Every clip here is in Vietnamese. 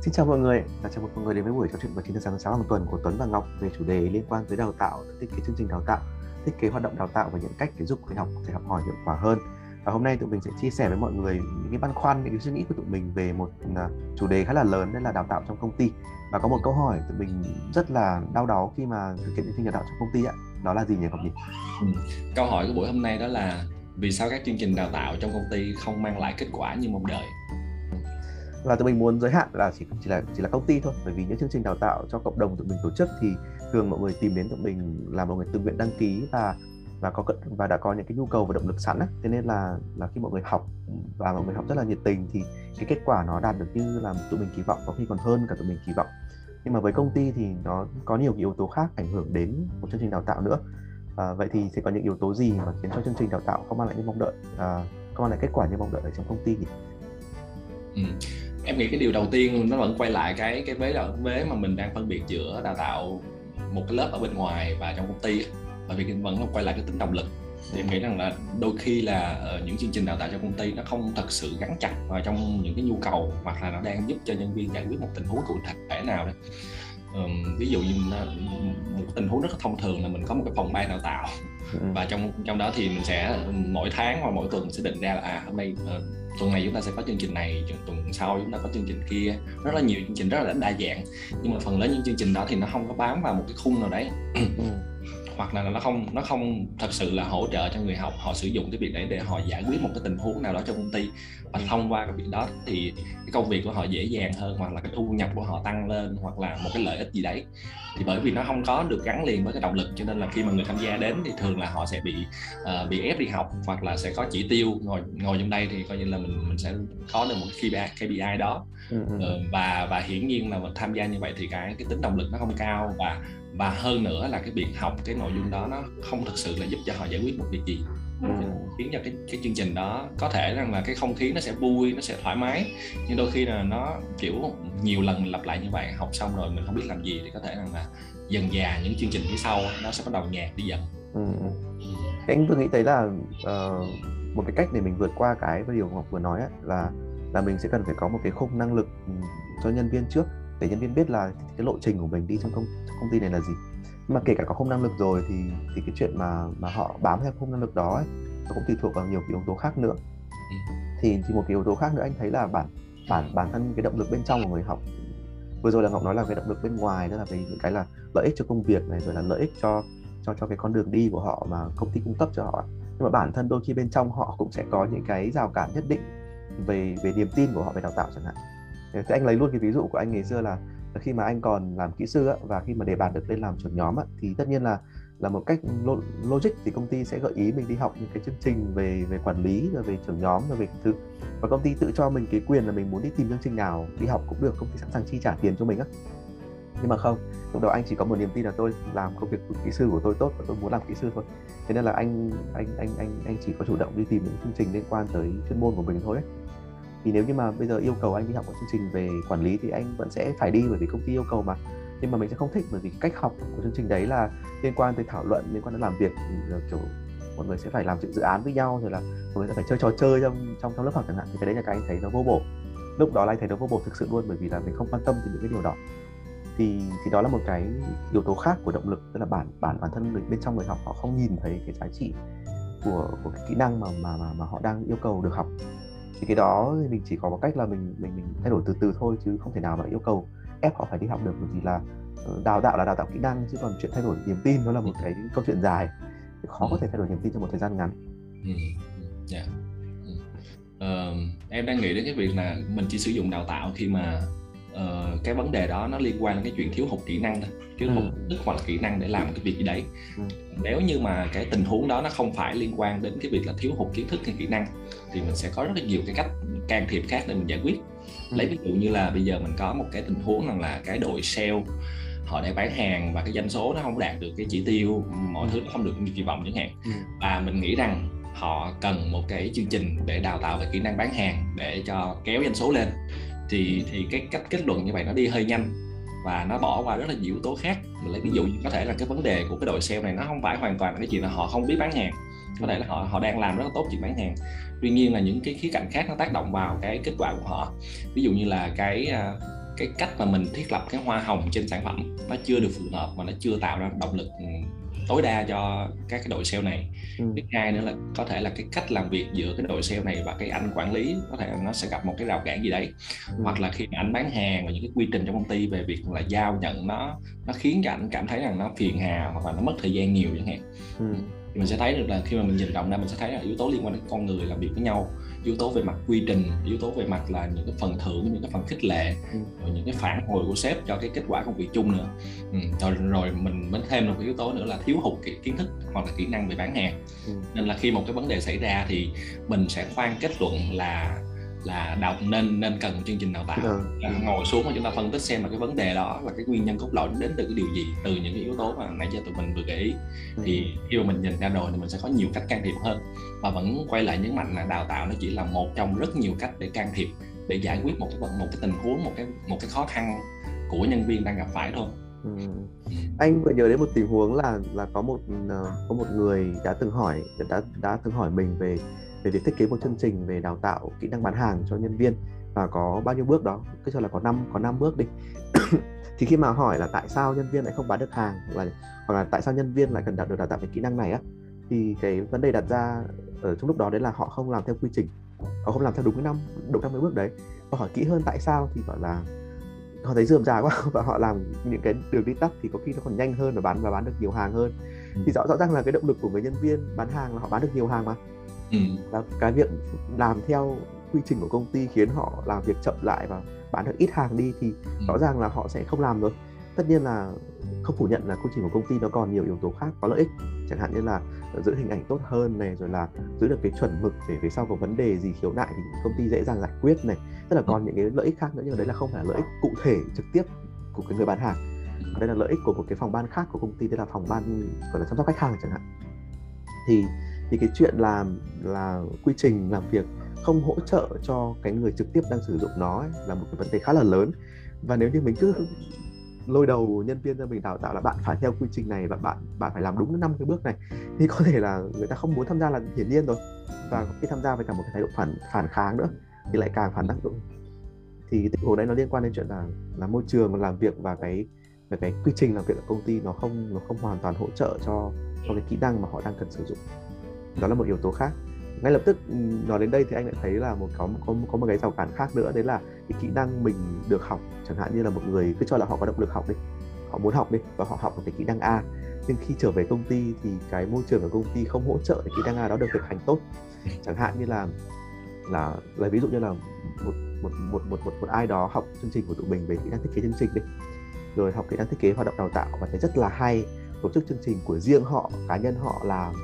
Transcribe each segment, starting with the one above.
Xin chào mọi người, và chào mừng mọi người đến với buổi trò chuyện vào 9 giờ sáng sáng hàng tuần của Tuấn và Ngọc về chủ đề liên quan tới đào tạo, thiết kế chương trình đào tạo, thiết kế hoạt động đào tạo và những cách để giúp người học thể học hỏi hiệu quả hơn. Và hôm nay tụi mình sẽ chia sẻ với mọi người những cái băn khoăn, những cái suy nghĩ của tụi mình về một ừ, à, chủ đề khá là lớn đó là đào tạo trong công ty. Và có một câu hỏi tụi mình rất là đau đáu khi mà thực hiện chương trình đào tạo trong công ty ạ. Đó là gì nhỉ Ngọc nhỉ? Ừ. Câu hỏi của buổi hôm nay đó là vì sao các chương trình đào tạo trong công ty không mang lại kết quả như mong đợi và tụi mình muốn giới hạn là chỉ chỉ là chỉ là công ty thôi bởi vì những chương trình đào tạo cho cộng đồng tụi mình tổ chức thì thường mọi người tìm đến tụi mình là mọi người tự nguyện đăng ký và và có và đã có những cái nhu cầu và động lực sẵn ấy. thế nên là là khi mọi người học và mọi người học rất là nhiệt tình thì cái kết quả nó đạt được như là tụi mình kỳ vọng có khi còn hơn cả tụi mình kỳ vọng nhưng mà với công ty thì nó có nhiều cái yếu tố khác ảnh hưởng đến một chương trình đào tạo nữa à, vậy thì sẽ có những yếu tố gì mà khiến cho chương trình đào tạo không mang lại như mong đợi à, không mang lại kết quả như mong đợi ở trong công ty nhỉ? Ừ em nghĩ cái điều đầu tiên nó vẫn quay lại cái cái vế là vế mà mình đang phân biệt giữa đào tạo một cái lớp ở bên ngoài và trong công ty bởi vì vẫn quay lại cái tính động lực. Thì em nghĩ rằng là đôi khi là uh, những chương trình đào tạo trong công ty nó không thật sự gắn chặt vào trong những cái nhu cầu hoặc là nó đang giúp cho nhân viên giải quyết một tình huống cụ thể nào đó. Um, ví dụ như một tình huống rất là thông thường là mình có một cái phòng ban đào tạo. Ừ. và trong trong đó thì mình sẽ mỗi tháng hoặc mỗi tuần sẽ định ra là à hôm nay uh, tuần này chúng ta sẽ có chương trình này, tuần sau chúng ta có chương trình kia. Rất là nhiều chương trình rất là đa dạng. Nhưng mà phần lớn những chương trình đó thì nó không có bám vào một cái khung nào đấy. Ừ hoặc là nó không nó không thật sự là hỗ trợ cho người học. Họ sử dụng cái việc đấy để họ giải quyết một cái tình huống nào đó trong công ty. Và thông qua cái việc đó thì cái công việc của họ dễ dàng hơn hoặc là cái thu nhập của họ tăng lên hoặc là một cái lợi ích gì đấy. Thì bởi vì nó không có được gắn liền với cái động lực cho nên là khi mà người tham gia đến thì thường là họ sẽ bị uh, bị ép đi học hoặc là sẽ có chỉ tiêu. Ngồi ngồi trong đây thì coi như là mình mình sẽ có được một KPI, KPI đó. Uh, và và hiển nhiên là mình tham gia như vậy thì cái cái tính động lực nó không cao. Và và hơn nữa là cái việc học cái nội dung đó nó không thực sự là giúp cho họ giải quyết một việc gì ừ. khiến cho cái cái chương trình đó có thể rằng là cái không khí nó sẽ vui nó sẽ thoải mái nhưng đôi khi là nó kiểu nhiều lần lặp lại như vậy học xong rồi mình không biết làm gì thì có thể rằng là dần già những chương trình phía sau nó sẽ bắt đầu nhạt đi dần ừ. Thế anh vừa nghĩ tới là uh, một cái cách để mình vượt qua cái điều ngọc vừa nói ấy, là là mình sẽ cần phải có một cái khung năng lực ừ, cho nhân viên trước để nhân viên biết là cái lộ trình của mình đi trong công, trong công ty này là gì. Mà kể cả có không năng lực rồi thì thì cái chuyện mà mà họ bám theo không năng lực đó ấy, nó cũng tùy thuộc vào nhiều cái yếu tố khác nữa. Ừ. thì thì một cái yếu tố khác nữa anh thấy là bản bản bản thân cái động lực bên trong của người học vừa rồi là ngọc nói là cái động lực bên ngoài đó là về những cái là lợi ích cho công việc này rồi là lợi ích cho cho cho cái con đường đi của họ mà công ty cung cấp cho họ nhưng mà bản thân đôi khi bên trong họ cũng sẽ có những cái rào cản nhất định về về niềm tin của họ về đào tạo chẳng hạn thì anh lấy luôn cái ví dụ của anh ngày xưa là khi mà anh còn làm kỹ sư á, và khi mà đề bạt được lên làm trưởng nhóm á, thì tất nhiên là là một cách logic thì công ty sẽ gợi ý mình đi học những cái chương trình về về quản lý rồi về trưởng nhóm rồi về thứ và công ty tự cho mình cái quyền là mình muốn đi tìm chương trình nào đi học cũng được công ty sẵn sàng chi trả tiền cho mình á. Nhưng mà không lúc đầu anh chỉ có một niềm tin là tôi làm công việc kỹ sư của tôi tốt và tôi muốn làm kỹ sư thôi. Thế nên là anh anh anh anh anh chỉ có chủ động đi tìm những chương trình liên quan tới chuyên môn của mình thôi ấy thì nếu như mà bây giờ yêu cầu anh đi học một chương trình về quản lý thì anh vẫn sẽ phải đi bởi vì công ty yêu cầu mà. Nhưng mà mình sẽ không thích bởi vì cách học của chương trình đấy là liên quan tới thảo luận liên quan đến làm việc. Ờ, kiểu mọi người sẽ phải làm dự án với nhau rồi là mọi người sẽ phải chơi trò chơi trong trong trong lớp học chẳng hạn. Thì cái đấy là cái anh thấy nó vô bổ. Lúc đó là anh thấy nó vô bổ thực sự luôn bởi vì là mình không quan tâm đến những cái điều đó. Thì thì đó là một cái yếu tố khác của động lực tức là bản bản bản thân người bên trong người học họ không nhìn thấy cái giá trị của của cái kỹ năng mà mà mà, mà họ đang yêu cầu được học thì cái đó thì mình chỉ có một cách là mình mình mình thay đổi từ từ thôi chứ không thể nào mà yêu cầu ép họ phải đi học được bởi vì là ờ, đào tạo là đào tạo kỹ năng chứ còn chuyện thay đổi niềm tin nó là một cái câu chuyện dài khó có thể thay đổi niềm tin trong một thời gian ngắn. Ừ. Yeah. Ừ. Uh, em đang nghĩ đến cái việc là mình chỉ sử dụng đào tạo khi mà uh, cái vấn đề đó nó liên quan đến cái chuyện thiếu hụt kỹ năng thôi hụt ừ. hoặc là kỹ năng để làm cái việc gì đấy ừ. nếu như mà cái tình huống đó nó không phải liên quan đến cái việc là thiếu hụt kiến thức hay kỹ năng thì mình sẽ có rất là nhiều cái cách can thiệp khác để mình giải quyết ừ. lấy ví dụ như là bây giờ mình có một cái tình huống rằng là cái đội sale họ đang bán hàng và cái doanh số nó không đạt được cái chỉ tiêu mọi ừ. thứ nó không được như kỳ vọng chẳng hạn ừ. và mình nghĩ rằng họ cần một cái chương trình để đào tạo về kỹ năng bán hàng để cho kéo doanh số lên thì thì cái cách kết luận như vậy nó đi hơi nhanh và nó bỏ qua rất là nhiều yếu tố khác. Mình lấy ví dụ như có thể là cái vấn đề của cái đội sale này nó không phải hoàn toàn là cái chuyện là họ không biết bán hàng. Có thể là họ họ đang làm rất là tốt chuyện bán hàng. Tuy nhiên là những cái khía cạnh khác nó tác động vào cái kết quả của họ. Ví dụ như là cái à, cái cách mà mình thiết lập cái hoa hồng trên sản phẩm nó chưa được phù hợp mà nó chưa tạo ra động lực ừ, tối đa cho các cái đội sale này ừ. thứ hai nữa là có thể là cái cách làm việc giữa cái đội sale này và cái anh quản lý có thể nó sẽ gặp một cái rào cản gì đấy ừ. hoặc là khi mà anh bán hàng và những cái quy trình trong công ty về việc là giao nhận nó nó khiến cho anh cảm thấy rằng nó phiền hà hoặc là nó mất thời gian nhiều chẳng hạn ừ thì mình sẽ thấy được là khi mà mình nhìn rộng ra mình sẽ thấy là yếu tố liên quan đến con người làm việc với nhau yếu tố về mặt quy trình yếu tố về mặt là những cái phần thưởng những cái phần khích lệ ừ. rồi những cái phản hồi của sếp cho cái kết quả công việc chung nữa ừ. rồi rồi mình mới thêm một cái yếu tố nữa là thiếu hụt kiến thức hoặc là kỹ năng về bán hàng ừ. nên là khi một cái vấn đề xảy ra thì mình sẽ khoan kết luận là là đào nên nên cần một chương trình đào tạo ừ. ngồi xuống và chúng ta phân tích xem là cái vấn đề đó là cái nguyên nhân cốt lõi đến từ cái điều gì từ những cái yếu tố mà nãy giờ tụi mình vừa gợi ý ừ. thì khi mà mình nhìn ra rồi thì mình sẽ có nhiều cách can thiệp hơn và vẫn quay lại nhấn mạnh là đào tạo nó chỉ là một trong rất nhiều cách để can thiệp để giải quyết một cái một cái tình huống một cái một cái khó khăn của nhân viên đang gặp phải thôi Ừ. anh vừa nhớ đến một tình huống là là có một ờ, có một người đã từng hỏi đã đã từng hỏi mình về về việc thiết kế một chương trình về đào tạo kỹ năng bán hàng cho nhân viên. Và có bao nhiêu bước đó? Cứ cho là có năm có năm bước đi. Thì khi mà hỏi là tại sao nhân viên lại không bán được hàng hoặc là hoặc là tại sao nhân viên lại cần đạt được đào tạo về kỹ năng này á thì cái vấn đề đặt ra ở trong lúc đó đấy là họ không làm theo quy trình. Họ không làm theo đúng cái năm đúng năm mươi bước đấy. Và hỏi kỹ hơn tại sao thì gọi là họ thấy dườm già quá và họ làm những cái đường đi tắt thì có khi nó còn nhanh hơn và bán và bán được nhiều hàng hơn. Ừ. thì rõ rõ ràng là cái động lực của người nhân viên bán hàng là họ bán được nhiều hàng mà ừ. và cái việc làm theo quy trình của công ty khiến họ làm việc chậm lại và bán được ít hàng đi thì ừ. rõ ràng là họ sẽ không làm rồi. Tất nhiên là không phủ nhận là quy trình của công ty nó còn nhiều yếu tố khác có lợi ích. Chẳng hạn như là giữ hình ảnh tốt hơn này rồi là giữ được cái chuẩn mực để về sau có vấn đề gì khiếu nại thì công ty dễ dàng giải quyết này. Tức là còn những cái lợi ích khác nữa nhưng mà đấy là không phải là lợi ích cụ thể trực tiếp của cái người bán hàng. Và đây là lợi ích của một cái phòng ban khác của công ty đây là phòng ban gọi là chăm sóc khách hàng chẳng hạn. Thì thì cái chuyện làm là quy trình làm việc không hỗ trợ cho cái người trực tiếp đang sử dụng nó ấy, là một cái vấn đề khá là lớn. Và nếu như mình cứ lôi đầu nhân viên ra mình đào tạo là bạn phải theo quy trình này và bạn bạn phải làm đúng năm cái bước này thì có thể là người ta không muốn tham gia là hiển nhiên rồi. Và khi tham gia với cả một cái thái độ phản phản kháng nữa thì lại càng phản tác dụng. Thì tình huống đấy nó liên quan đến chuyện là là môi trường làm việc và cái và cái quy trình làm việc ở công ty nó không nó không hoàn toàn hỗ trợ cho cho cái kỹ năng mà họ đang cần sử dụng đó là một yếu tố khác. Ngay lập tức ừ, nói đến đây thì anh lại thấy là một có có có một cái rào cản khác nữa đấy là cái kỹ năng mình được học. Chẳng hạn như là một người cứ cho là họ có động lực học đi họ muốn học đi và họ học một cái kỹ năng A. Nhưng khi trở về công ty thì cái môi trường ở công ty không hỗ trợ để kỹ năng A đó được thực hành tốt. Chẳng hạn như là là lấy ví dụ như là một một một một một, một ai đó học chương trình của tụi mình về kỹ năng thiết kế chương trình đi rồi học kỹ năng thiết kế hoạt động đào tạo và thấy rất là hay tổ chức chương trình của riêng họ cá nhân họ làm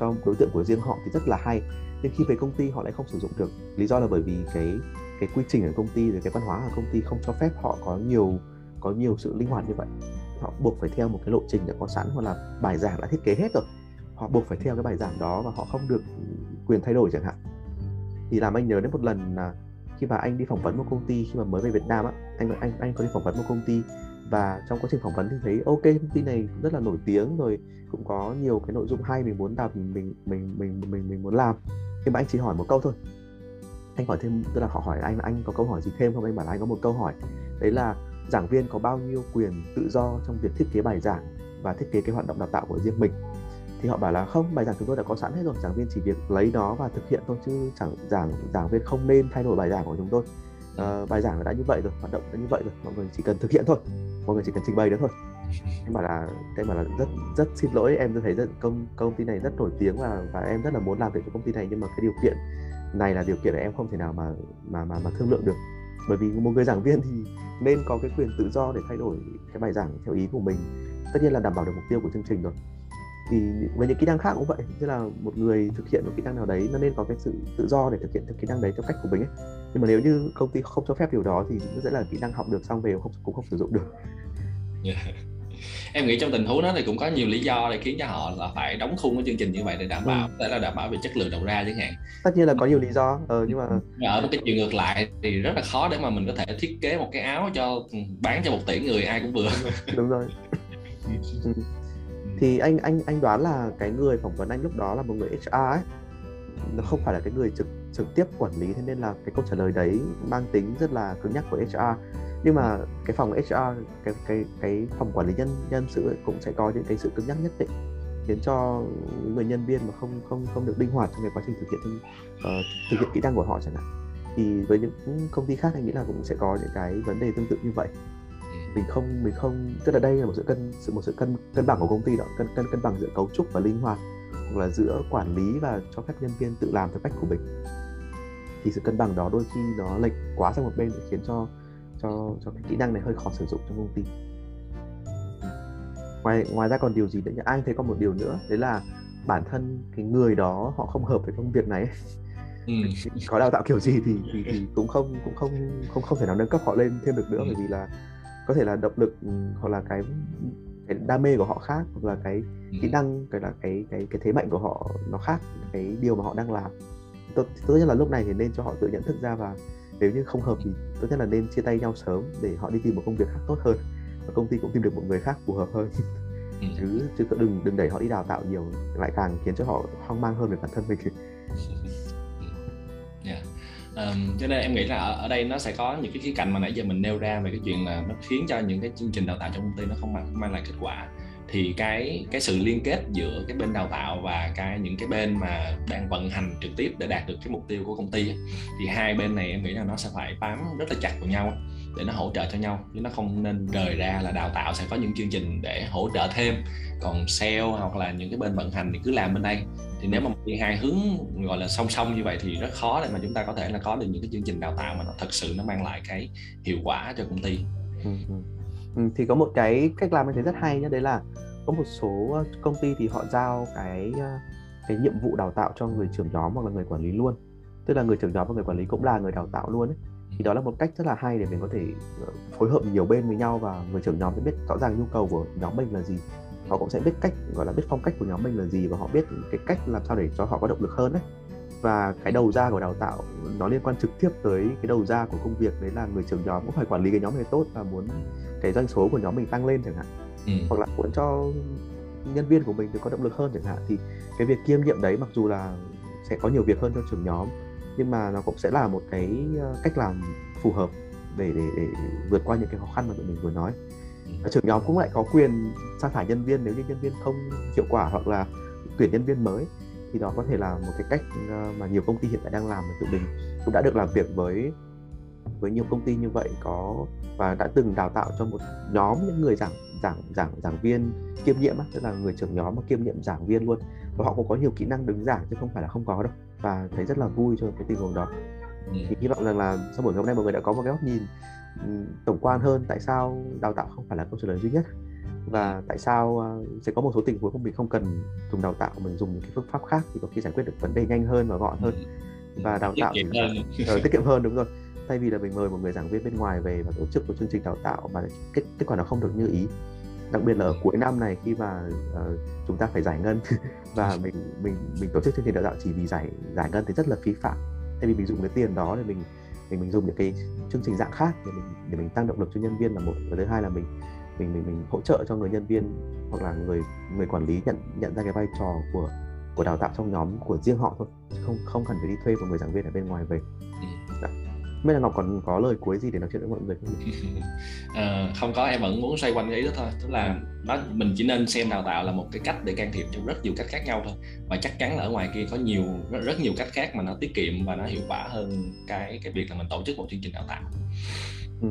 cho đối tượng của riêng họ thì rất là hay. Nhưng khi về công ty họ lại không sử dụng được. Lý do là bởi vì cái cái quy trình ở công ty rồi cái văn hóa ở công ty không cho phép họ có nhiều có nhiều sự linh hoạt như vậy. Họ buộc phải theo một cái lộ trình đã có sẵn hoặc là bài giảng đã thiết kế hết rồi. Họ buộc phải theo cái bài giảng đó và họ không được quyền thay đổi chẳng hạn. Thì làm anh nhớ đến một lần là khi mà anh đi phỏng vấn một công ty, khi mà mới về Việt Nam á, anh anh anh có đi phỏng vấn một công ty và trong quá trình phỏng vấn thì thấy ok công ty này rất là nổi tiếng rồi cũng có nhiều cái nội dung hay mình muốn đọc mình mình mình mình mình, mình muốn làm. Nhưng mà anh chỉ hỏi một câu thôi. Anh hỏi thêm tức là họ hỏi anh anh có câu hỏi gì thêm không? Anh bảo là anh có một câu hỏi. Đấy là giảng viên có bao nhiêu quyền tự do trong việc thiết kế bài giảng và thiết kế cái hoạt động đào tạo của riêng mình? Thì họ bảo là không bài giảng chúng tôi đã có sẵn hết rồi giảng viên chỉ việc lấy nó và thực hiện thôi chứ chẳng giảng giảng viên không nên thay đổi bài giảng của chúng tôi. Uh, bài giảng đã như vậy rồi hoạt động đã như vậy rồi mọi người chỉ cần thực hiện thôi mọi người chỉ cần trình bày đó thôi. Em bảo là, em bảo là rất rất xin lỗi, em thấy rất, công công ty này rất nổi tiếng và và em rất là muốn làm việc cho công ty này nhưng mà cái điều kiện này là điều kiện mà em không thể nào mà mà mà mà thương lượng được. Bởi vì một người giảng viên thì nên có cái quyền tự do để thay đổi cái bài giảng theo ý của mình. Tất nhiên là đảm bảo được mục tiêu của chương trình rồi thì với những kỹ năng khác cũng vậy tức là một người thực hiện một kỹ năng nào đấy nó nên có cái sự tự do để thực hiện cái kỹ năng đấy theo cách của mình ấy nhưng mà nếu như công ty không cho phép điều đó thì nó sẽ là kỹ năng học được xong về không cũng không sử dụng được yeah. em nghĩ trong tình huống đó thì cũng có nhiều lý do để khiến cho họ là phải đóng khung cái chương trình như vậy để đảm ừ. bảo ừ. là đảm bảo về chất lượng đầu ra chẳng hạn tất nhiên là có nhiều lý do ờ, nhưng mà ở cái chiều ngược lại thì rất là khó để mà mình có thể thiết kế một cái áo cho bán cho một tỷ người ai cũng vừa đúng rồi ừ thì anh anh anh đoán là cái người phỏng vấn anh lúc đó là một người HR ấy. Nó không phải là cái người trực trực tiếp quản lý thế nên là cái câu trả lời đấy mang tính rất là cứng nhắc của HR nhưng mà cái phòng HR cái cái cái phòng quản lý nhân nhân sự ấy cũng sẽ có những cái sự cứng nhắc nhất định khiến cho người nhân viên mà không không không được linh hoạt trong cái quá trình thực hiện uh, thực hiện kỹ năng của họ chẳng hạn. Thì với những công ty khác anh nghĩ là cũng sẽ có những cái vấn đề tương tự như vậy mình không mình không tức là đây là một sự cân sự một sự cân cân bằng của công ty đó cân cân cân bằng giữa cấu trúc và linh hoạt hoặc là giữa quản lý và cho phép nhân viên tự làm theo cách của mình thì sự cân bằng đó đôi khi nó lệch quá sang một bên để khiến cho cho cho cái kỹ năng này hơi khó sử dụng trong công ty ngoài ngoài ra còn điều gì nữa nhỉ anh thấy có một điều nữa đấy là bản thân cái người đó họ không hợp với công việc này ừ. có đào tạo kiểu gì thì, thì thì cũng không cũng không không không thể nào nâng cấp họ lên thêm được nữa ừ. bởi vì là có thể là động lực ừ, hoặc là cái cái đam mê của họ khác hoặc là cái ừ. kỹ năng cái là cái cái cái thế mạnh của họ nó khác cái điều mà họ đang làm tốt, tốt nhất là lúc này thì nên cho họ tự nhận thức ra và nếu như không hợp thì tốt nhất là nên chia tay nhau sớm để họ đi tìm một công việc khác tốt hơn và công ty cũng tìm được một người khác phù hợp hơn ừ. chứ chứ đừng đừng đẩy họ đi đào tạo nhiều lại càng khiến cho họ hoang mang hơn về bản thân mình. um, cho nên em nghĩ là ở, ở đây nó sẽ có những cái khía cạnh mà nãy giờ mình nêu ra về cái chuyện là nó khiến cho những cái chương trình đào tạo trong công ty nó không mang, mang lại kết quả. Thì cái cái sự liên kết giữa cái bên đào tạo và cái những cái bên mà đang vận hành trực tiếp để đạt được cái mục tiêu của công ty thì hai bên này em nghĩ là nó sẽ phải bám rất là chặt vào nhau để nó hỗ trợ cho nhau chứ nó không nên rời ra là đào tạo sẽ có những chương trình để hỗ trợ thêm. Còn sale hoặc là những cái bên vận hành thì cứ làm bên đây. Thì nếu mà đi hai hướng gọi là song song như vậy thì rất khó để mà chúng ta có thể là có được những cái chương trình đào tạo mà nó thật sự nó mang lại cái hiệu quả cho công ty. Ừ, ừ. ừ thì có một cái cách làm mình thấy rất hay nhé đấy là có một số ờ, công ty thì họ giao cái ờ, cái nhiệm vụ đào tạo cho người trưởng nhóm hoặc là người quản lý luôn. Tức là người trưởng nhóm và người quản lý cũng là người đào tạo luôn ấy thì đó là một cách rất là hay để mình có thể ờ, phối hợp nhiều bên với nhau và người trưởng nhóm sẽ biết rõ ràng nhu cầu của nhóm mình là gì. Họ cũng sẽ biết cách gọi là biết phong cách của nhóm mình là gì và họ biết cái cách làm sao để cho họ có động lực hơn đấy và cái đầu ra của đào tạo nó liên quan trực tiếp tới cái đầu ra của công việc đấy là người trưởng nhóm cũng phải quản lý cái nhóm này tốt và muốn cái doanh số của nhóm mình tăng lên chẳng hạn. Ừ. hoặc là muốn cho nhân viên của mình được có động lực hơn chẳng hạn. Thì cái việc kiêm nhiệm đấy mặc dù là sẽ có nhiều việc hơn cho trưởng nhóm nhưng mà nó cũng sẽ là một cái ờ, cách làm phù hợp để để, để vượt qua những cái khó khăn mà tụi mình vừa nói ừ. và trưởng nhóm cũng lại có quyền sa thải nhân viên nếu như nhân viên không hiệu quả hoặc là tuyển nhân viên mới thì đó có thể là một cái cách ờ, mà nhiều công ty hiện tại đang làm và tụi mình cũng đã được làm việc với với nhiều công ty như vậy có và đã từng đào tạo cho một nhóm những người giảng giảng giảng giảng viên kiêm nhiệm tức là người trưởng nhóm mà kiêm nhiệm giảng viên luôn. Và họ cũng có nhiều kỹ năng đứng giảng chứ không phải là không có đâu. Và thấy rất là vui cho cái tình huống đó. Ừ. thì hy vọng rằng là sau buổi hôm nay mọi người đã có một cái góc nhìn tổng quan hơn tại sao đào tạo không phải là câu trả lời duy nhất. Và tại sao sẽ có một số tình huống mình không cần dùng đào tạo mình dùng những cái phương pháp khác thì có khi giải quyết được vấn đề nhanh hơn và gọn hơn. Và đào tạo tiết kiệm hơn. Ờ, tiết kiệm hơn đúng rồi. Thay vì là mình mời một người giảng viên bên ngoài về và tổ chức một chương trình đào tạo mà kết kết quả nó không được như ý đặc biệt là ở cuối năm này khi mà uh, chúng ta phải giải ngân và mình mình mình tổ chức chương trình đào tạo chỉ vì giải giải ngân thì rất là phí phạm. Thay vì mình dùng cái tiền đó để mình mình mình dùng những cái chương trình dạng khác để mình để mình tăng động lực cho nhân viên là một và thứ hai là mình mình mình mình hỗ trợ cho người nhân viên hoặc là người người quản lý nhận nhận ra cái vai trò của của đào tạo trong nhóm của riêng họ thôi không không cần phải đi thuê một người giảng viên ở bên ngoài về. Ừ. Biết là Ngọc còn có lời cuối gì để nói chuyện với mọi người không? à, không có em vẫn muốn xoay quanh cái ý đó thôi. Tức là đó mình chỉ nên xem đào tạo là một cái cách để can thiệp trong rất nhiều cách khác nhau thôi. Và chắc chắn là ở ngoài kia có nhiều rất, rất nhiều cách khác mà nó tiết kiệm và nó hiệu quả hơn cái cái việc là mình tổ chức một chương trình đào tạo. Ừ.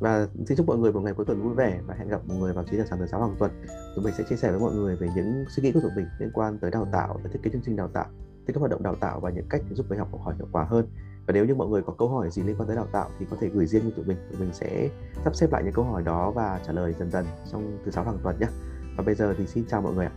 và xin chúc mọi người một ngày cuối tuần vui vẻ và hẹn gặp mọi người vào 9 giờ sáng thứ sáu hàng tuần. Tụi mình sẽ chia sẻ với mọi người về những suy nghĩ của tụi mình liên quan tới đào tạo và thiết kế chương trình đào tạo thiết kế hoạt động đào tạo và những cách giúp người học học hỏi hiệu quả hơn và nếu như mọi người có câu hỏi gì liên quan tới đào tạo thì có thể gửi riêng cho tụi mình. Tụi mình sẽ sắp xếp lại những câu hỏi đó và trả lời dần dần trong thứ sáu hàng tuần nhé. Và bây giờ thì xin chào mọi người ạ.